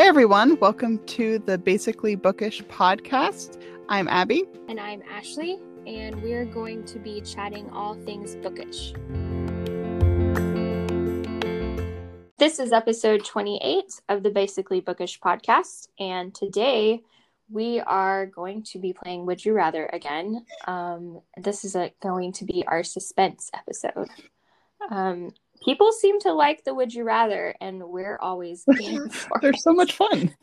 Hey everyone, welcome to the Basically Bookish podcast. I'm Abby. And I'm Ashley, and we're going to be chatting all things bookish. This is episode 28 of the Basically Bookish podcast, and today we are going to be playing Would You Rather again. Um, this is a, going to be our suspense episode. Um, people seem to like the Would You Rather, and we're always They're so much fun.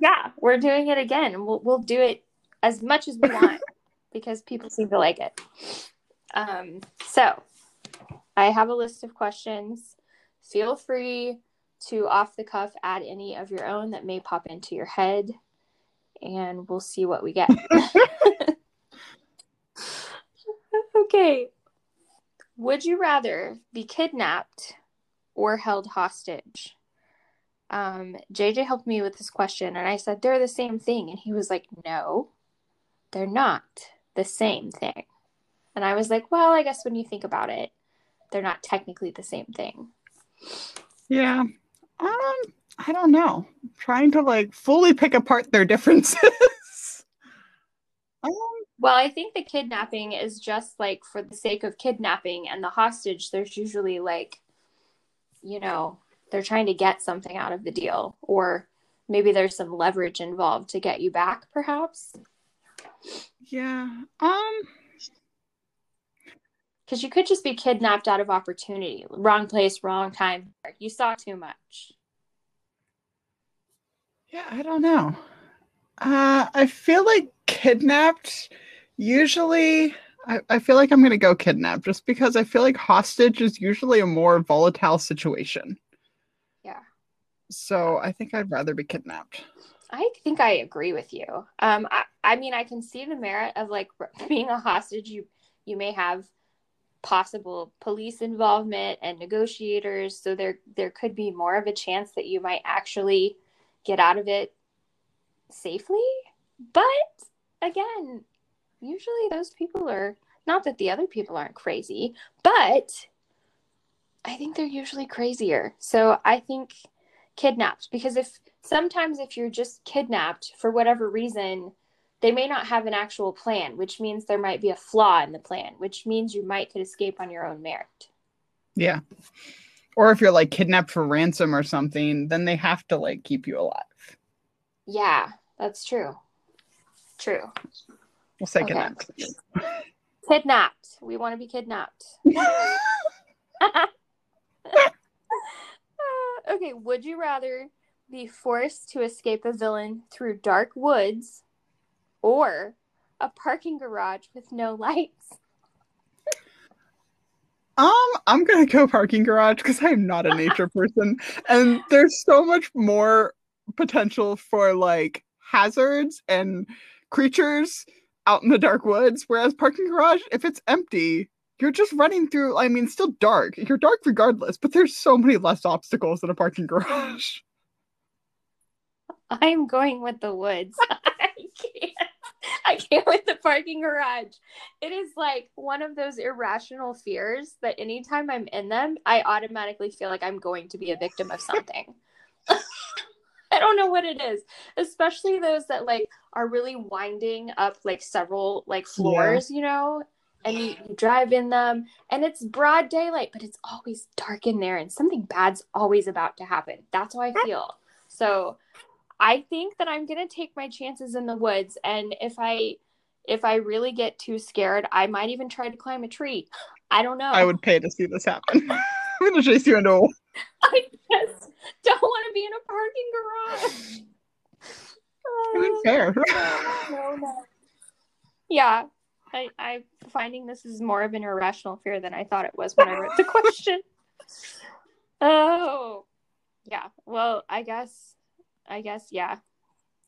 yeah, we're doing it again. We'll we'll do it as much as we want because people seem to like it. Um, so I have a list of questions. Feel free to off the cuff add any of your own that may pop into your head, and we'll see what we get. okay. Would you rather be kidnapped or held hostage? Um, JJ helped me with this question, and I said they're the same thing, and he was like, "No, they're not the same thing." And I was like, "Well, I guess when you think about it, they're not technically the same thing." Yeah, um, I don't know. I'm trying to like fully pick apart their differences. um, well, I think the kidnapping is just like for the sake of kidnapping, and the hostage, there's usually like, you know, they're trying to get something out of the deal, or maybe there's some leverage involved to get you back, perhaps. Yeah. Um. Because you could just be kidnapped out of opportunity, wrong place, wrong time. You saw too much. Yeah, I don't know. Uh, I feel like kidnapped Usually, I, I feel like I'm going to go kidnapped just because I feel like hostage is usually a more volatile situation. Yeah. So I think I'd rather be kidnapped. I think I agree with you. Um, I, I mean, I can see the merit of like being a hostage. You you may have possible police involvement and negotiators, so there there could be more of a chance that you might actually get out of it safely. But again, usually those people are not that the other people aren't crazy, but I think they're usually crazier. So I think kidnapped because if sometimes if you're just kidnapped for whatever reason, they may not have an actual plan, which means there might be a flaw in the plan, which means you might could escape on your own merit. Yeah. Or if you're like kidnapped for ransom or something, then they have to like keep you alive. Yeah, that's true. True. We'll say okay. kidnapped. Kidnapped. We want to be kidnapped. Uh, okay, would you rather be forced to escape a villain through dark woods or a parking garage with no lights? Um, I'm gonna go parking garage because I'm not a nature person, and there's so much more potential for like hazards and creatures out in the dark woods. Whereas parking garage, if it's empty, you're just running through. I mean, still dark. You're dark regardless, but there's so many less obstacles in a parking garage. I'm going with the woods. I can't. I can't with the parking garage. It is like one of those irrational fears that anytime I'm in them, I automatically feel like I'm going to be a victim of something. I don't know what it is, especially those that like are really winding up like several like floors, yeah. you know, and you, you, drive in them and it's broad daylight, but it's always dark in there and something bad's always about to happen. That's how I feel. So I think that I'm going to take my chances in the woods and if I if I really get too scared, I might even try to climb a tree. I don't know. I would pay to see this happen. I'm going to chase you into a I just don't want to be in a parking garage. fair. no, no. Yeah, I, I'm finding this is more of an irrational fear than I thought it was when I wrote the question. oh, yeah. Well, I guess, I guess, yeah,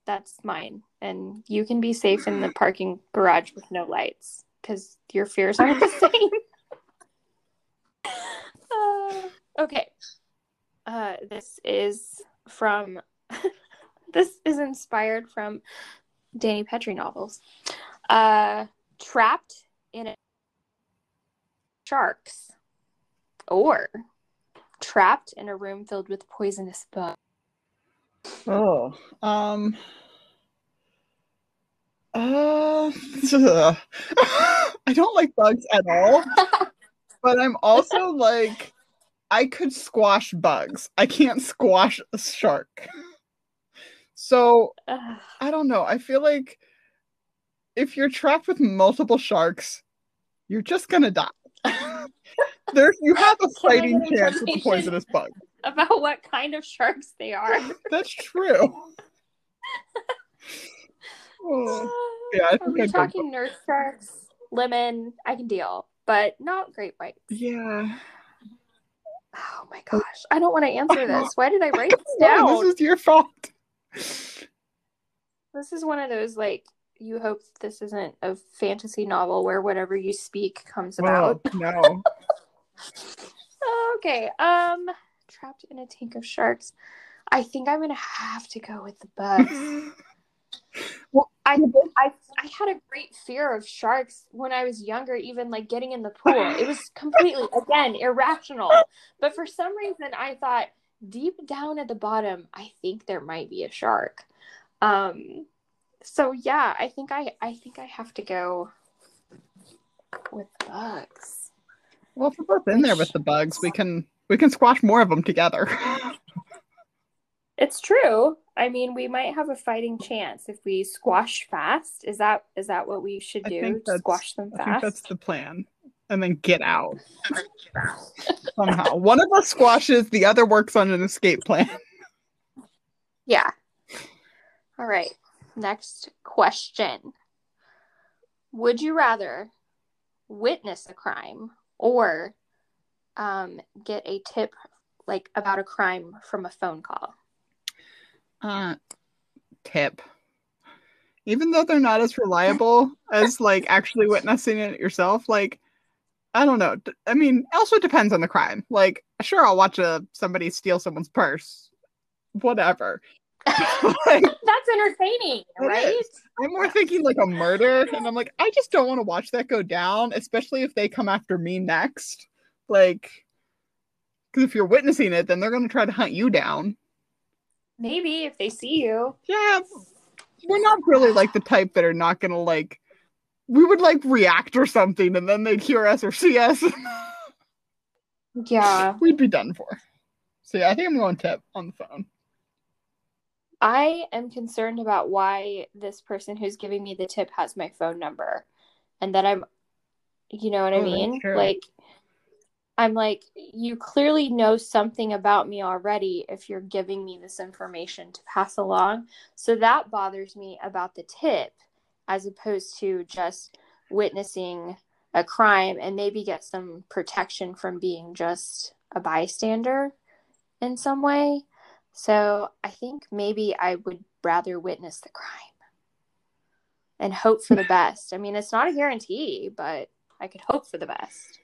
that's mine. And you can be safe in the parking garage with no lights because your fears aren't the same. uh, okay. Uh, this is from, this is inspired from Dani Pettrey novels. Uh, trapped in a sharks or trapped in a room filled with poisonous bugs. Oh, um, uh, I don't like bugs at all, but I'm also like, I could squash bugs. I can't squash a shark. So I don't know. I feel like if you're trapped with multiple sharks, you're just gonna die. there, you have a fighting chance with the poisonous bug. about what kind of sharks they are. That's true. Oh, Yeah, I Are we talking nurse sharks, lemon? I can deal, but not great whites. yeah. Oh my gosh, I don't want to answer this. Why did I write this down? this is your fault. This is one of those like you hope this isn't a fantasy novel where whatever you speak comes about. Oh, no. Okay, um, trapped in a tank of sharks. I think I'm gonna have to go with the bugs. I, I I had a great fear of sharks when I was younger, even like getting in the pool. It was completely again irrational. But for some reason I thought deep down at the bottom, I think there might be a shark. Um so yeah, I think I I think I have to go with bugs. well, if we're both in there with the bugs, we can we can squash more of them together. It's true. I mean, we might have a fighting chance if we squash fast. Is that is that what we should do? think that's- Squash them I think fast. that's the plan. And then get out somehow. One of us squashes, the other works on an escape plan. Yeah. All right. Next question. Would you rather witness a crime or um, get a tip like about a crime from a phone call? Uh, tip. Even though they're not as reliable as like actually witnessing it yourself, like I don't know. i mean, also depends on the crime. Like, sure, I'll watch a somebody steal someone's purse, whatever. like, That's entertaining, right? is. I'm more thinking like a murder, and I'm like, I just don't want to watch that go down, especially if they come after me next. Like, because if you're witnessing it, then they're going to try to hunt you down. Maybe if they see you. Yeah, we're not really like the type that are not going to like. We would like react or something, and then they'd hear us or see us. Yeah. We'd be done for. So yeah, I think I'm going tip on the phone. I am concerned about why this person who's giving me the tip has my phone number and that I'm you know what I Oh, that's mean? Like I'm like you clearly know something about me already if you're giving me this information to pass along. So that bothers me about the tip as opposed to just witnessing a crime and maybe get some protection from being just a bystander in some way. So I think maybe I would rather witness the crime and hope for the best. I mean, it's not a guarantee, but I could hope for the best.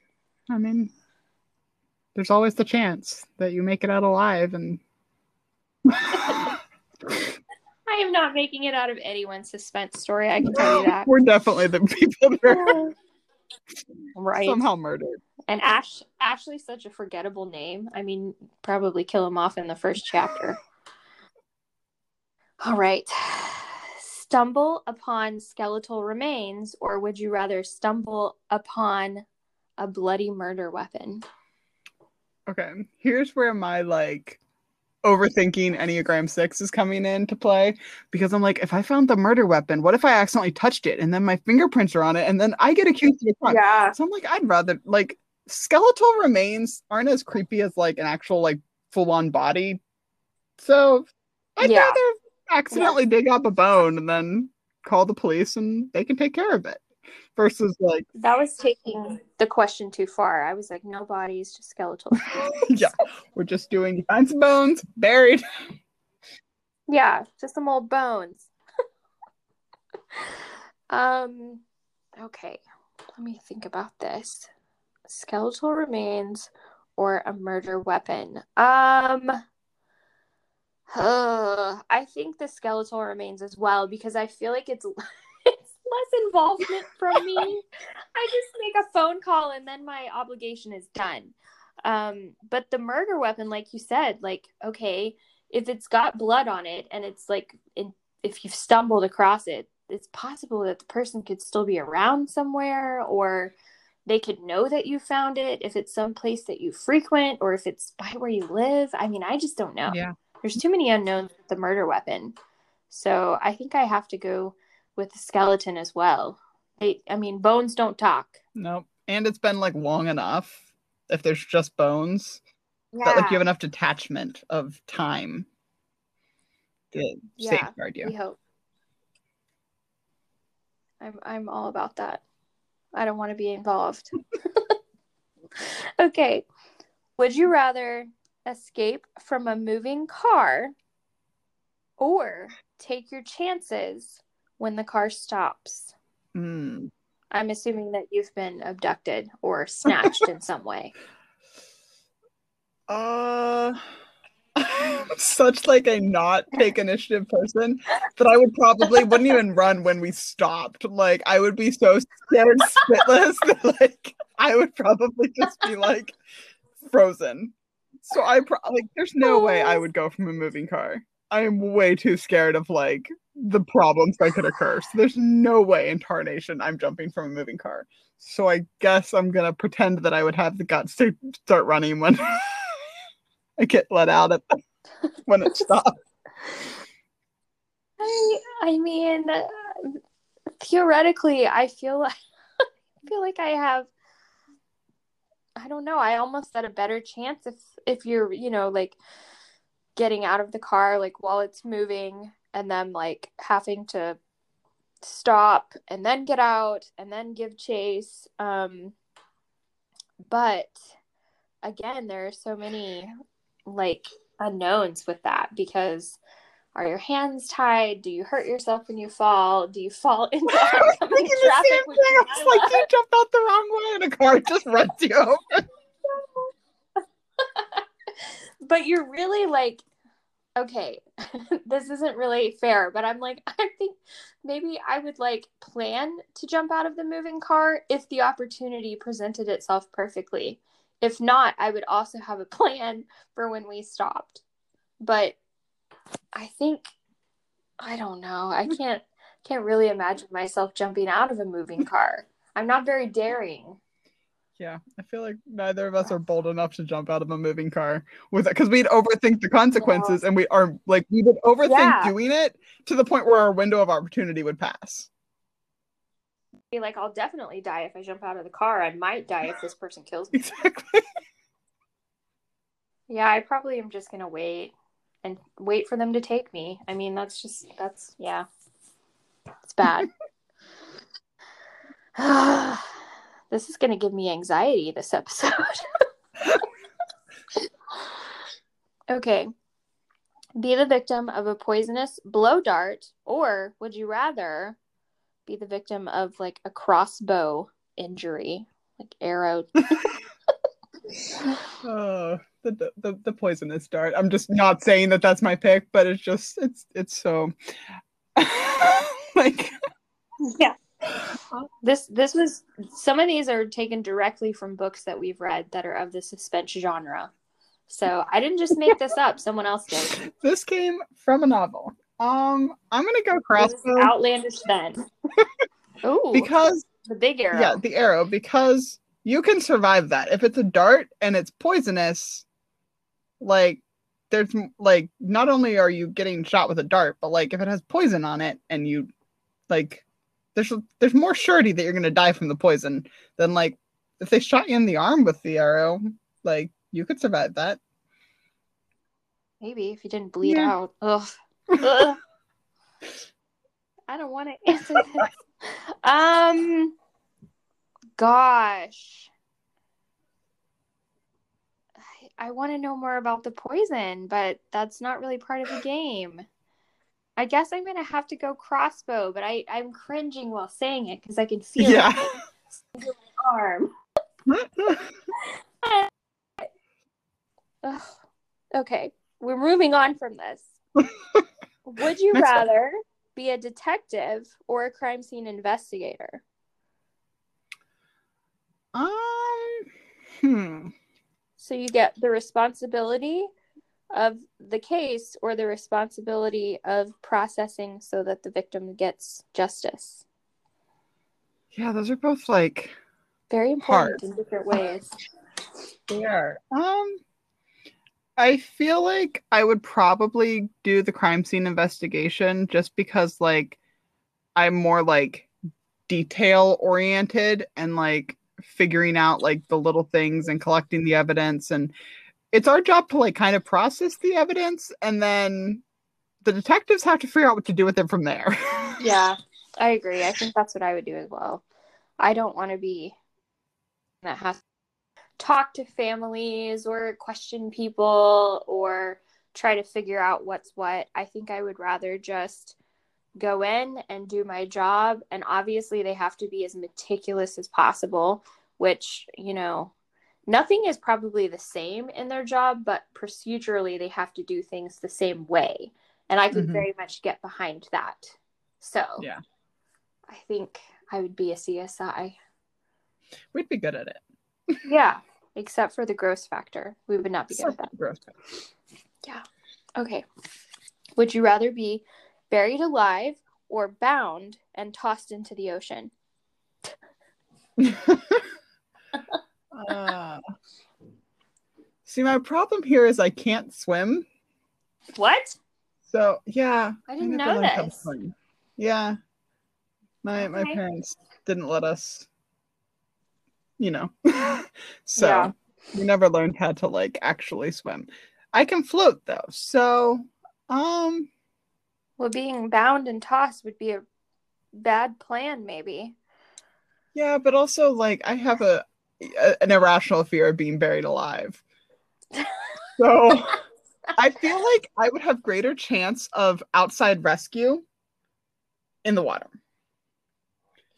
I mean, there's always the chance that you make it out alive, and I am not making it out of anyone's suspense story. I can tell you that. we're definitely the people that are right. somehow murdered. And Ash Ashley's such a forgettable name. I mean, probably kill him off in the first chapter. All right. Stumble upon skeletal remains, or would you rather stumble upon a bloody murder weapon? Okay, here's where my like overthinking Enneagram 6 is coming in to play because I'm like, if I found the murder weapon, what if I accidentally touched it and then my fingerprints are on it and then I get accused of a crime? Yeah. So I'm like, I'd rather like skeletal remains aren't as creepy as like an actual like full on body. So I'd Yeah. rather accidentally dig up a bone and then call the police and they can take care of it. Versus like, That was taking the question too far. I was like, no bodies, just skeletal. yeah, we're just doing find some bones buried. Yeah, just some old bones. um, okay, let me think about this. Skeletal remains or a murder weapon. Um, uh, I think the skeletal remains as well because I feel like it's less involvement from me. I just make a phone call and then my obligation is done. Um, but the murder weapon, like you said, like okay, if it's got blood on it and it's like in, if you've stumbled across it, it's possible that the person could still be around somewhere or they could know that you found it if it's some place that you frequent or if it's by where you live. I mean, I just don't know. Yeah. There's too many unknowns with the murder weapon. So I think I have to go with the skeleton as well. I, I mean, bones don't talk. Nope. And it's been like long enough if there's just bones Yeah. that like you have enough detachment of time to Yeah, safeguard you. we hope. I'm I'm all about that. I don't want to be involved. okay. Would you rather escape from a moving car or take your chances when the car stops? Hmm. I'm assuming that you've been abducted or snatched in some way. Uh I'm such like a not take initiative person that I would probably wouldn't even run when we stopped. Like I would be so scared spitless that like I would probably just be like frozen. So I pro- like there's no way I would go from a moving car. I am way too scared of like the problems that could occur. So there's no way in tarnation I'm jumping from a moving car. So I guess I'm gonna pretend that I would have the guts to start running when I get let out at when it stops. I I mean, uh, theoretically, I feel like I feel like I have. I don't know. I almost had a better chance if if you're you know like getting out of the car like while it's moving and then like having to stop and then get out and then give chase. Um, but again, there are so many like unknowns with that because are your hands tied? Do you hurt yourself when you fall? Do you fall into I was thinking the same thing. I was like, you jump out the wrong way and a car just runs you over. But you're really like okay this isn't really fair but i'm like i think maybe i would like plan to jump out of the moving car if the opportunity presented itself perfectly. If not i would also have a plan for when we stopped. But i think i don't know. I can't can't really imagine myself jumping out of a moving car. I'm not very daring Yeah, I feel like neither of us are bold enough to jump out of a moving car with it because we'd overthink the consequences and we are like we would overthink Yeah. doing it to the point where our window of opportunity would pass. be like i'll definitely die if i jump out of the car i might die if this person kills me Exactly. Yeah, I probably am just gonna wait and wait for them to take me. I mean, that's just that's yeah, it's bad. this is gonna give me anxiety. This episode. okay, be the victim of a poisonous blow dart, or would you rather be the victim of like a crossbow injury, like arrow? Oh, the, the the poisonous dart. I'm just not saying that that's my pick, but it's just it's it's so like yeah this this was some of these are taken directly from books that we've read that are of the suspense genre so i didn't just make this up someone else did this came from a novel. Um, I'm gonna go cross outlandish then oh because the big arrow yeah, the arrow because you can survive that. If it's a dart and it's poisonous, like there's like not only are you getting shot with a dart, but like if it has poison on it and you like there's there's more surety that you're gonna die from the poison than like if they shot you in the arm with the arrow, like you could survive that. maybe if you didn't bleed Yeah. out Ugh. Ugh. i don't want to answer this um gosh I, I want to know more about the poison, but that's not really part of the game. I guess I'm gonna have to go crossbow, but I I'm cringing while saying it because I can feel Yeah. it my arm. Okay, we're moving on from this. Would you Next one. rather be a detective or a crime scene investigator? um hmm. So you get the responsibility of the case or the responsibility of processing so that the victim gets justice? Yeah, those are both like very important Hard. in different ways. they are. Um I feel like I would probably do the crime scene investigation just because like I'm more like detail oriented and like figuring out like the little things and collecting the evidence and it's our job to like kind of process the evidence and then the detectives have to figure out what to do with it from there. Yeah, I agree. I think that's what I would do as well. I don't want to be that has to talk to families or question people or try to figure out what's what. I think I would rather just go in and do my job. And obviously, they have to be as meticulous as possible, which, you know, nothing is probably the same in their job, but procedurally, they have to do things the same way. And I could Mhm. very much get behind that. So, Yeah. I think I would be a CSI. We'd be good at it. Yeah, except for the gross factor. We would not be good at that. Gross. factor. Yeah. Okay. Would you rather be buried alive or bound and tossed into the ocean? Uh, see, my problem here is I can't swim. What? So yeah, I didn't never know learned this. Yeah, my my parents didn't let us. You know, so Yeah. we never learned how to like actually swim. I can float though, so um, Well, being bound and tossed would be a bad plan, maybe. yeah, but also like I have a, a an irrational fear of being buried alive. So I feel like I would have greater chance of outside rescue in the water.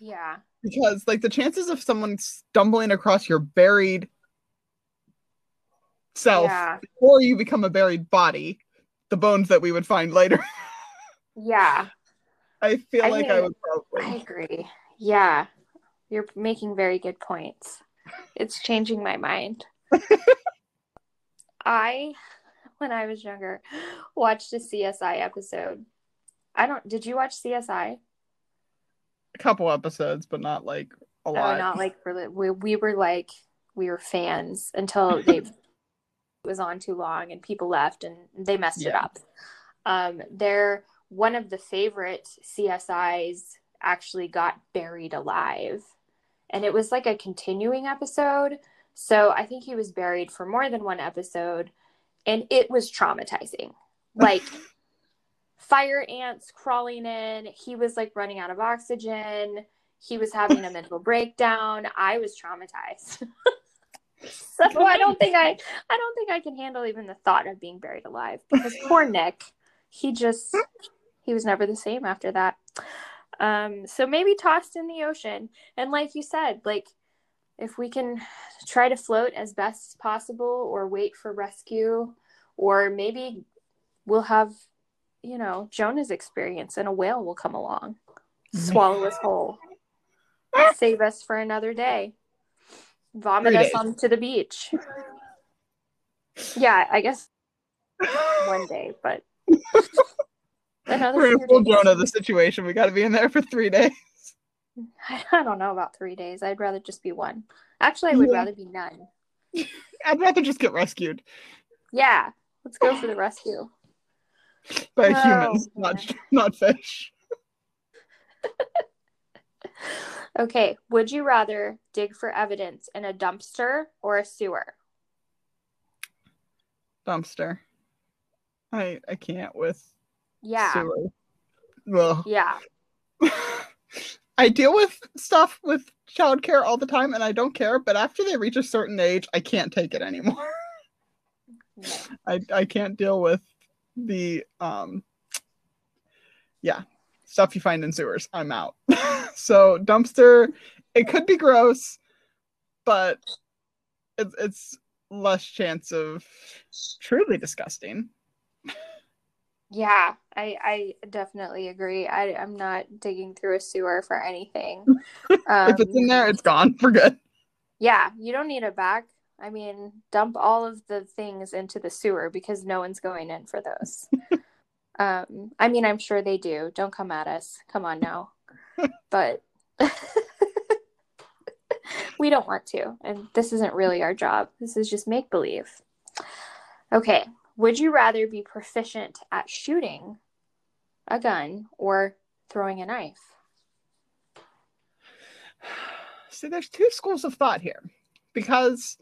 Yeah. because like the chances of someone stumbling across your buried self Yeah. before you become a buried body the bones that we would find later Yeah. i feel I like i think- would I agree. Yeah. You're making very good points. It's changing my mind. I, when I was younger, watched a CSI episode. I don't, did you watch CSI? a couple episodes but not like a Oh, lot not like really. We, we were like, we were fans until they was on too long and people left and they messed it up. Um, they're one of the favorite CSIs actually got buried alive, and it was like a continuing episode. So I think he was buried for more than one episode, and it was traumatizing. Like fire ants crawling in. He was like running out of oxygen. He was having a mental breakdown. I was traumatized. so I don't think I I don't think I can handle even the thought of being buried alive because poor Nick, he just he was never the same after that. Um so maybe tossed in the ocean. And like you said, like if we can try to float as best as possible or wait for rescue or maybe we'll have you know Jonah's experience and a whale will come along. Swallow us whole. Save us for another day. Vomit us onto the beach. Yeah i guess one day but we're gonna days. jonah the situation. We gotta be in there for three days. I don't know about three days. I'd rather just be one. Actually i would Yeah. rather be none. I'd rather just get rescued. Yeah. Let's go for the rescue. By Oh, humans not not fish. Okay. Would you rather dig for evidence in a dumpster or a sewer? Dumpster. I i can't with yeah sewer. Ugh. yeah I deal with stuff with childcare all the time and I don't care, but after they reach a certain age, I can't take it anymore. No. I I can't deal with the um yeah, stuff you find in sewers. I'm out. so dumpster, it could be gross, but it's it's less chance of truly disgusting. Yeah, I I definitely agree. I I'm not digging through a sewer for anything. Um, if it's in there, it's gone for good. yeah, you don't need a back I mean, dump all of the things into the sewer because no one's going in for those. um, I mean, I'm sure they do. Don't come at us. Come on now. but we don't want to. And this isn't really our job. This is just make believe. Okay. Would you rather be proficient at shooting a gun or throwing a knife? So there's two schools of thought here because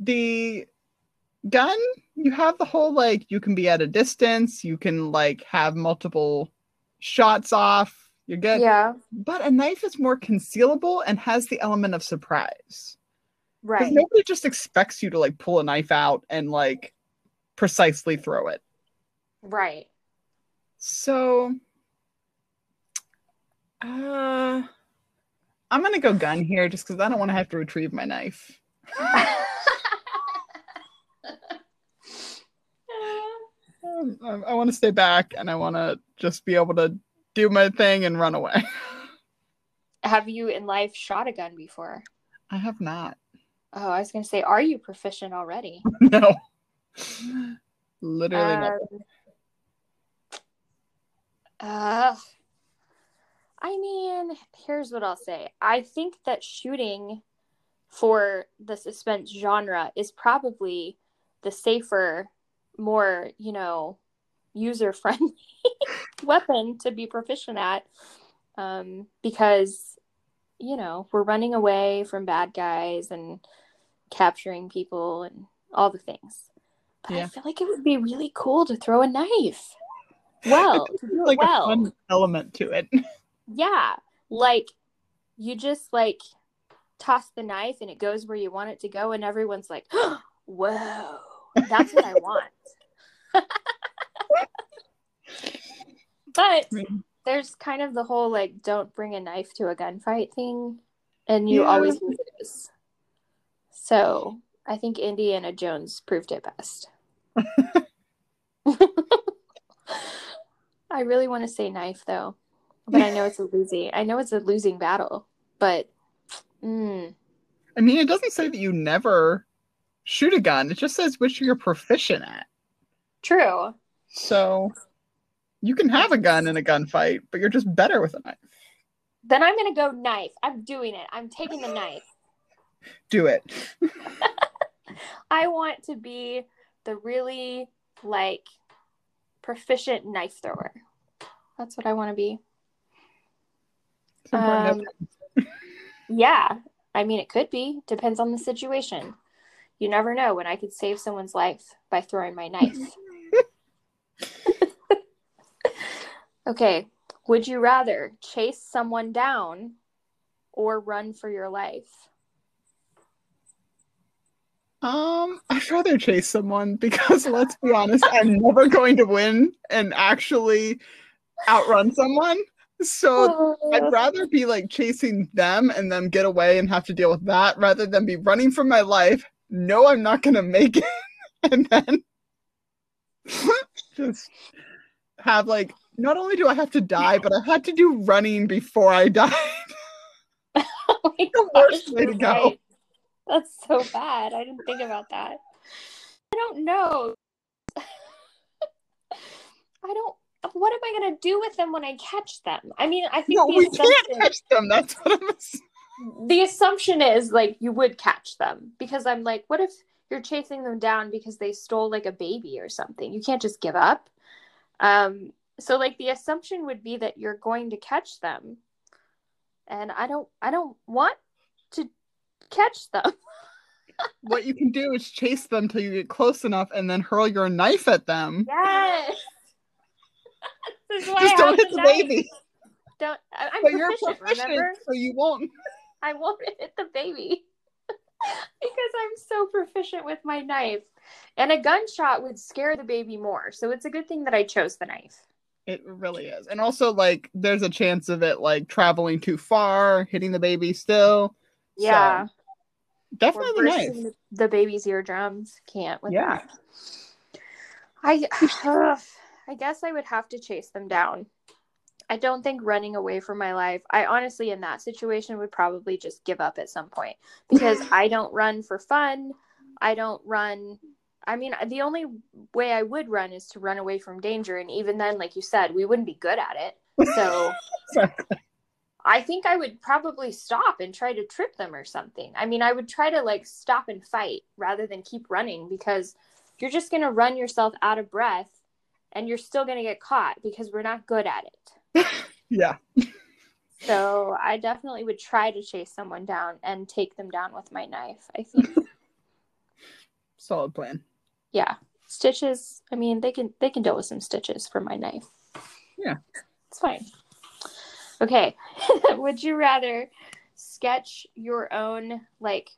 the gun, you have the whole like you can be at a distance, you can like have multiple shots off, you're good. Yeah. But a knife is more concealable and has the element of surprise. Right. Nobody just expects you to like pull a knife out and like precisely throw it. Right. So uh I'm gonna go gun here just because I don't want to have to retrieve my knife. Um, I, I want to stay back and I want to just be able to do my thing and run away. Have you in life shot a gun before? I have not. Oh, I was going to say, are you proficient already? no. Literally um, Uh, I mean, here's what I'll say. I think that shooting for the suspense genre is probably the safer, more, you know, user friendly weapon to be proficient at um, because you know we're running away from bad guys and capturing people and all the things but yeah. i feel like it would be really cool to throw a knife well like well. a fun element to it yeah like you just like toss the knife and it goes where you want it to go and everyone's like whoa that's what i want but there's kind of the whole like don't bring a knife to a gunfight thing, and you yeah. always lose. So I think Indiana Jones proved it best. I really want to say knife though, but I know it's a losing. I know it's a losing battle, but. Mm. I mean, it doesn't say that you never shoot a gun. It just says which you're proficient at. True. So you can have a gun in a gunfight, but you're just better with a knife. Then I'm gonna go knife. I'm doing it. I'm taking the knife. Do it. I want to be the really like proficient knife thrower. That's what I want to be. Um, yeah, I mean it could be. Depends on the situation. You never know when I could save someone's life by throwing my knife. Okay. Would you rather chase someone down or run for your life? Um, I'd rather chase someone because let's be honest, I'm never going to win and actually outrun someone. So I'd rather be like chasing them and them get away and have to deal with that rather than be running for my life. No, I'm not gonna make it, and then just have like not only do I have to die, but I had to do running before I died. oh the worst way to go. That's so bad. I didn't think about that. I don't know. I don't. What am I gonna do with them when I catch them? I mean, I think no, we can't catch them. That's what I'm. The assumption is like you would catch them because I'm like, what if you're chasing them down because they stole like a baby or something? You can't just give up. Um, so like the assumption would be that you're going to catch them and i don't i don't want to catch them. What you can do is chase them till you get close enough and then hurl your knife at them. Yes. Just don't hit the knife. baby. Don't I, am but proficient, you're proficient remember? so you won't. I won't hit the baby. Because i'm so proficient with my knife. And a gunshot would scare the baby more. So it's a good thing that i chose the knife. It really is. And also like there's a chance of it like traveling too far, hitting the baby still. Yeah. So, definitely nice. The baby's eardrums can't with yeah. that. I uh, I guess I would have to chase them down. I don't think running away from my life. I honestly in that situation would probably just give up at some point because I don't run for fun. I don't run. I mean, the only way I would run is to run away from danger. And even then, like you said, we wouldn't be good at it. So I think I would probably stop and try to trip them or something. I mean, I would try to like stop and fight rather than keep running because you're just going to run yourself out of breath and you're still going to get caught because we're not good at it. yeah. So I definitely would try to chase someone down and take them down with my knife. I think. Solid plan. Yeah, stitches. I mean, they can they can deal with some stitches for my knife. Yeah, it's fine. Okay, would you rather sketch your own like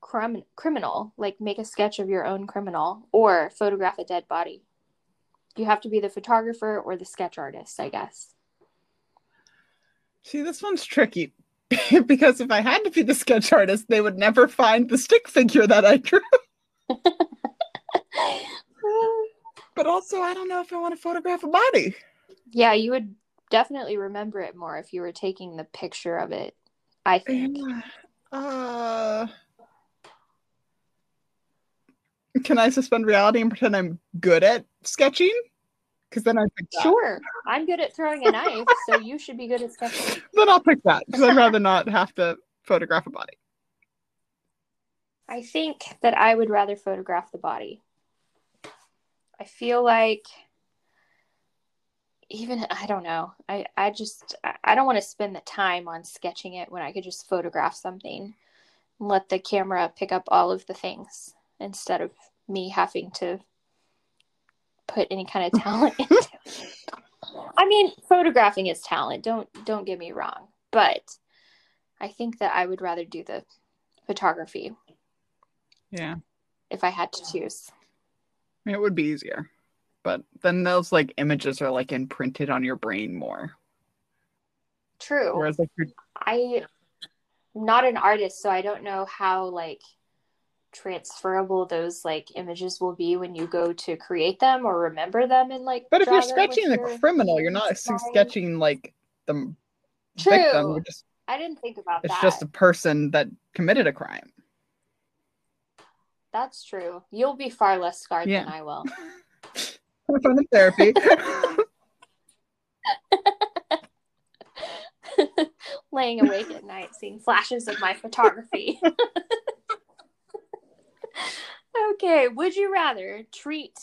crim- criminal, like make a sketch of your own criminal, or photograph a dead body? You have to be the photographer or the sketch artist, I guess. See, this one's tricky because if I had to be the sketch artist, they would never find the stick figure that I drew. but also, I don't know if I want to photograph a body. Yeah, you would definitely remember it more if you were taking the picture of it. I think. Uh, can I suspend reality and pretend I'm good at sketching? because then I pick that. Sure, I'm good at throwing a knife, so you should be good at sketching. Then I'll pick that because I'd rather not have to photograph a body. I think that I would rather photograph the body. I feel like even I don't know. I I just I don't want to spend the time on sketching it when I could just photograph something and let the camera pick up all of the things instead of me having to put any kind of talent into it. I mean, photographing is talent. Don't don't get me wrong, but I think that I would rather do the photography. Yeah. If I had to choose. It would be easier. But then those like images are like imprinted on your brain more. True. Whereas like. I not an artist, so I don't know how like transferable those like images will be when you go to create them or remember them and like but if you're sketching the your criminal you're not sketching like the True. victim just i didn't think about it's that it's just a person that committed a crime that's true you'll be far less scarred yeah. than i will fun in therapy laying awake at night seeing flashes of my photography okay, would you rather treat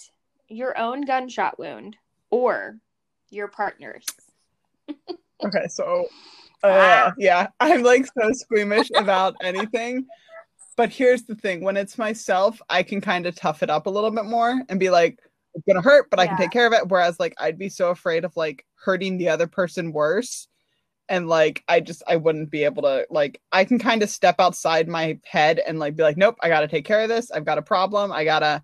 your own gunshot wound or your partner's? okay, so uh, yeah, I'm like so squeamish about anything. But here's the thing when it's myself, I can kind of tough it up a little bit more and be like, it's gonna hurt, but yeah. I can take care of it. Whereas, like, I'd be so afraid of like hurting the other person worse. And like i just i wouldn't be able to like i can kind of step outside my head and like be like nope i gotta take care of this. I've got a problem. I gotta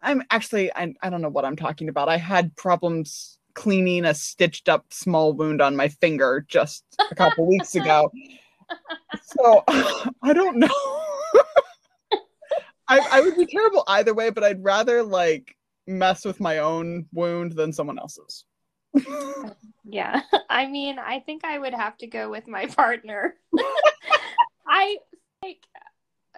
i'm actually I, I don't know what i'm talking about. I had problems cleaning a stitched up small wound on my finger just a couple weeks ago. So i don't know. I, I would be terrible either way but i'd rather like mess with my own wound than someone else's yeah. I mean, I think I would have to go with my partner. I like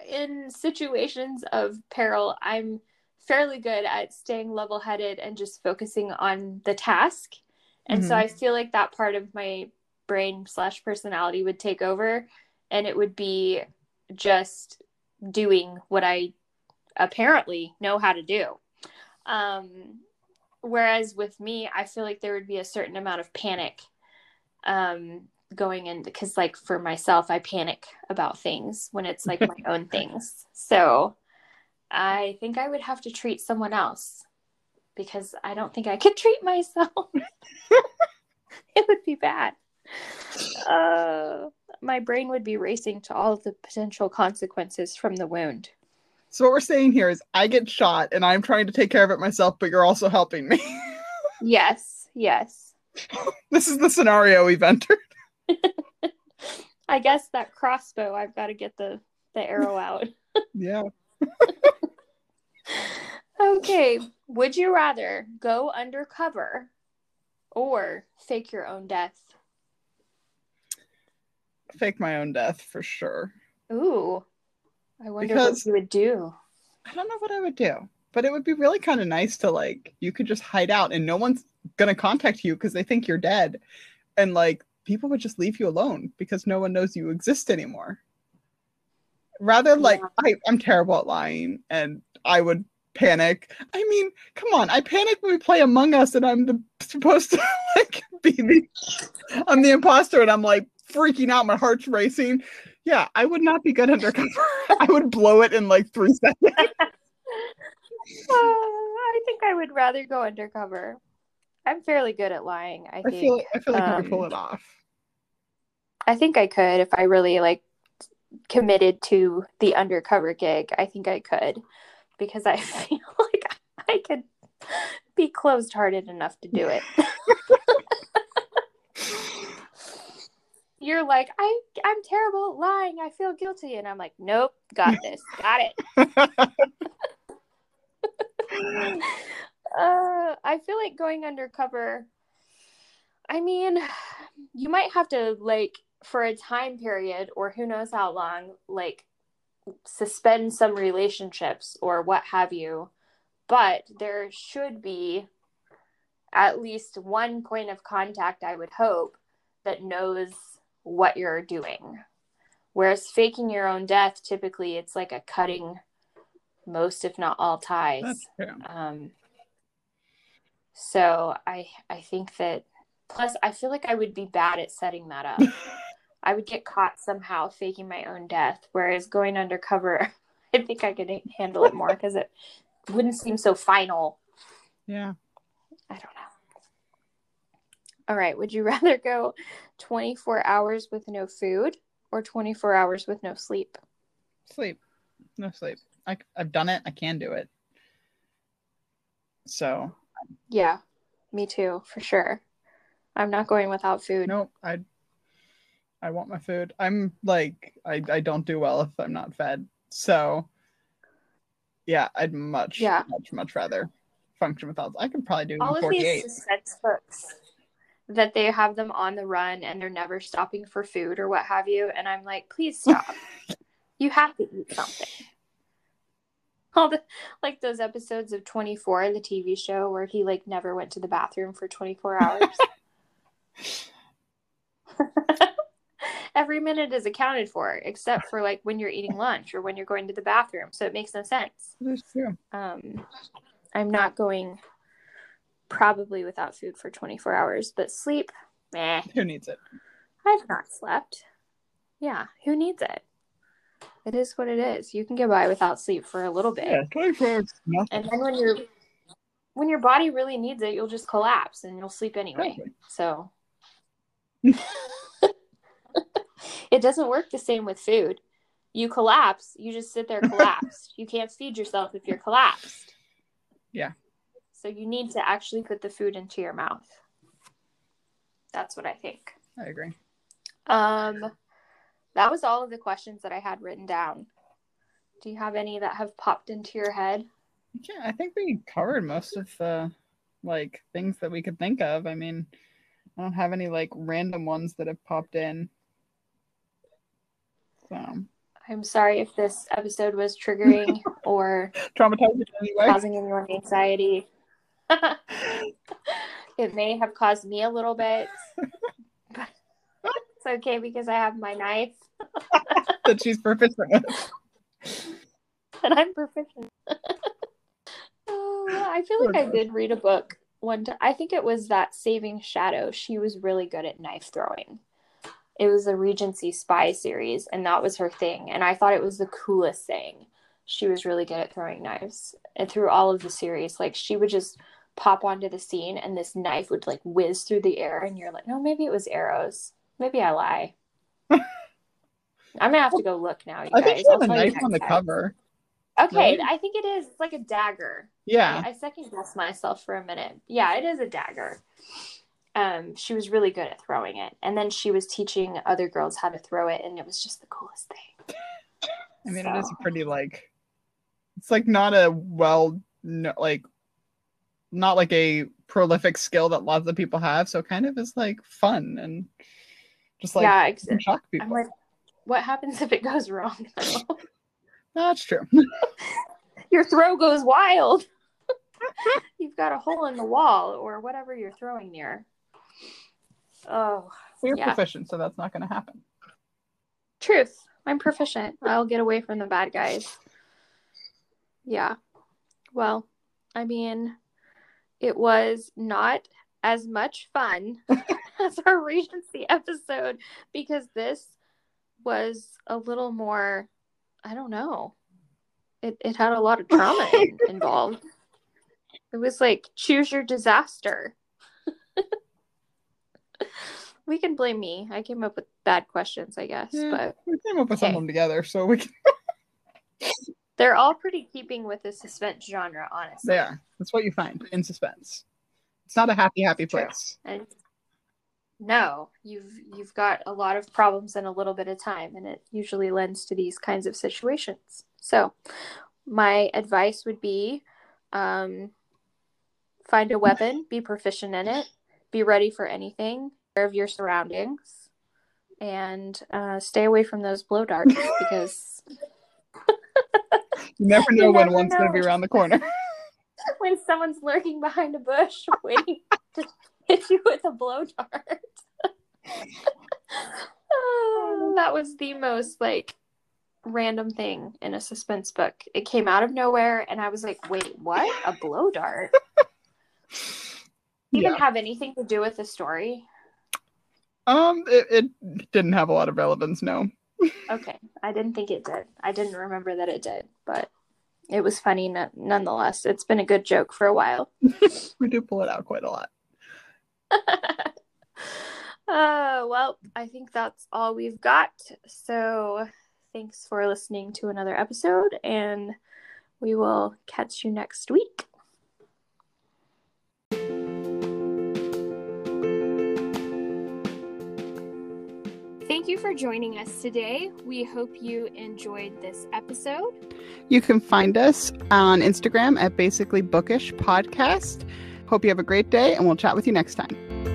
in situations of peril, I'm fairly good at staying level headed and just focusing on the task. And mm-hmm. so I feel like that part of my brain slash personality would take over and it would be just doing what I apparently know how to do. Um, whereas with me i feel like there would be a certain amount of panic um going in because like for myself i panic about things when it's like my own things. So i think i would have to treat someone else because i don't think i could treat myself. It would be bad. Uh my brain would be racing to all of the potential consequences from the wound so what we're saying here is I get shot and I'm trying to take care of it myself, but you're also helping me. yes, yes. this is the scenario we've entered. I guess that crossbow, I've got to get the the arrow out. yeah. okay. Would you rather go undercover or fake your own death? Fake my own death for sure. Ooh. I wonder Because- what you would do. I don't know what I would do, but it would be really kind of nice to like you could just hide out and no one's gonna contact you because they think you're dead, and like people would just leave you alone because no one knows you exist anymore. Rather like Yeah. I, I'm terrible at lying and I would panic. I mean, come on, I panic when we play Among Us and I'm the, supposed to like be the I'm the imposter and I'm like freaking out, my heart's racing. Yeah, I would not be good undercover. I would blow it in like three seconds. Uh, I think I would rather go undercover. I'm fairly good at lying. I I think. feel I feel like I could pull um, it off. I think I could if I really like committed to the undercover gig. I think I could because I feel like I could be closed-hearted enough to do it. You're like, I I'm terrible at lying. I feel guilty and I'm like, "Nope, got this. got it." Uh, I feel like going undercover. I mean, you might have to like for a time period or who knows how long, like suspend some relationships or what have you. But there should be at least one point of contact, I would hope, that knows what you're doing. Whereas faking your own death, typically it's like a cutting most, if not all, ties. Um, so I I think that plus I feel like I would be bad at setting that up. I would get caught somehow faking my own death, whereas going undercover, I think I could handle it more because it wouldn't seem so final. Yeah. I don't know. All right, would you rather go 24 hours with no food or 24 hours with no sleep? Sleep. No sleep. I, I've done it. I can do it. So Yeah, me too, for sure. I'm not going without food. nope. I I want my food. I'm like I I don't do well if I'm not fed. So yeah, I'd much Yeah. much much rather function without. I could probably do all of these suspense books that they have them on the run and they're never stopping for food or what have you. And i'm like please stop. You have to eat something. All the like those episodes of 24 the tv show where he like never went to the bathroom for 24 hours. Every minute is accounted for except for like when you're eating lunch or when you're going to the bathroom. So it makes no sense. That's true. um, I'm not going probably without food for 24 hours, but sleep, meh. Who needs it? I've not slept. Yeah, who needs it? It is what it is. You can get by without sleep for a little bit. Yeah, 24 hours. Nothing. And then when you're when your body really needs it, you'll just collapse and you'll sleep anyway. Exactly. So it doesn't work the same with food. You collapse, you just sit there collapsed. you can't feed yourself if you're collapsed. Yeah. So you need to actually put the food into your mouth. That's what I think. I agree. Um that was all of the questions that I had written down. Do you have any that have popped into your head? Yeah, I think we covered most of the like things that we could think of. I mean, I don't have any like random ones that have popped in. So I'm sorry if this episode was triggering or traumatizing anyway. causing anyone anxiety. it may have caused me a little bit. But it's okay because I have my knife that she's proficient with. and I'm proficient. Oh, I feel like I did read a book one time. I think it was that Saving Shadow. She was really good at knife throwing. It was a Regency spy series, and that was her thing. And I thought it was the coolest thing. She was really good at throwing knives. And through all of the series, like she would just pop onto the scene and this knife would like whiz through the air, and you're like, no, maybe it was arrows. Maybe I lie. I'm gonna have to go look now. You I guys. think she I'll has a knife on the time. cover. Okay, right? I think it is. It's like a dagger. Yeah. I, I second guessed myself for a minute. Yeah, it is a dagger. Um, she was really good at throwing it, and then she was teaching other girls how to throw it, and it was just the coolest thing. I mean, it is So- pretty like. It's like not a well, no, like, not like a prolific skill that lots of people have. So kind of is like fun and just like yeah, ex- can shock people. I'm like, what happens if it goes wrong? That's true. Your throw goes wild. You've got a hole in the wall or whatever you're throwing near. Oh, We're Yeah. proficient, so that's not going to happen. truth. I'm proficient. I'll get away from the bad guys. Yeah. Well, I mean, it was not as much fun as our Regency episode because this was a little more, I don't know. It, it had a lot of trauma in, involved. It was like choose your disaster. we can blame me. I came up with bad questions, I guess, Yeah. but We came up with some Okay. of them together, so we can, they're all pretty keeping with the suspense genre, honestly. they are. That's what you find in suspense. It's not a happy, happy place. And no, you've you've got a lot of problems in a little bit of time, and it usually lends to these kinds of situations. So, my advice would be, um, find a weapon, be proficient in it, be ready for anything, aware of your surroundings, and uh, stay away from those blow darts because You never You know when never one's going to be around the corner. when someone's lurking behind a bush waiting to hit you with a blow dart. Oh, that was the most like random thing in a suspense book. It came out of nowhere and I was like, wait, what? A blow dart? Yeah. have anything to do with the story? Um, it, it didn't have a lot of relevance, no. Okay. I didn't think it did. I didn't remember that it did, but it was funny no- nonetheless. It's been a good joke for a while. We do pull it out quite a lot. uh, well, I think that's all we've got. So thanks for listening to another episode, and we will catch you next week. Thank you for joining us today. We hope you enjoyed this episode. You can find us on Instagram at Basically Bookish Podcast. Hope you have a great day, and we'll chat with you next time.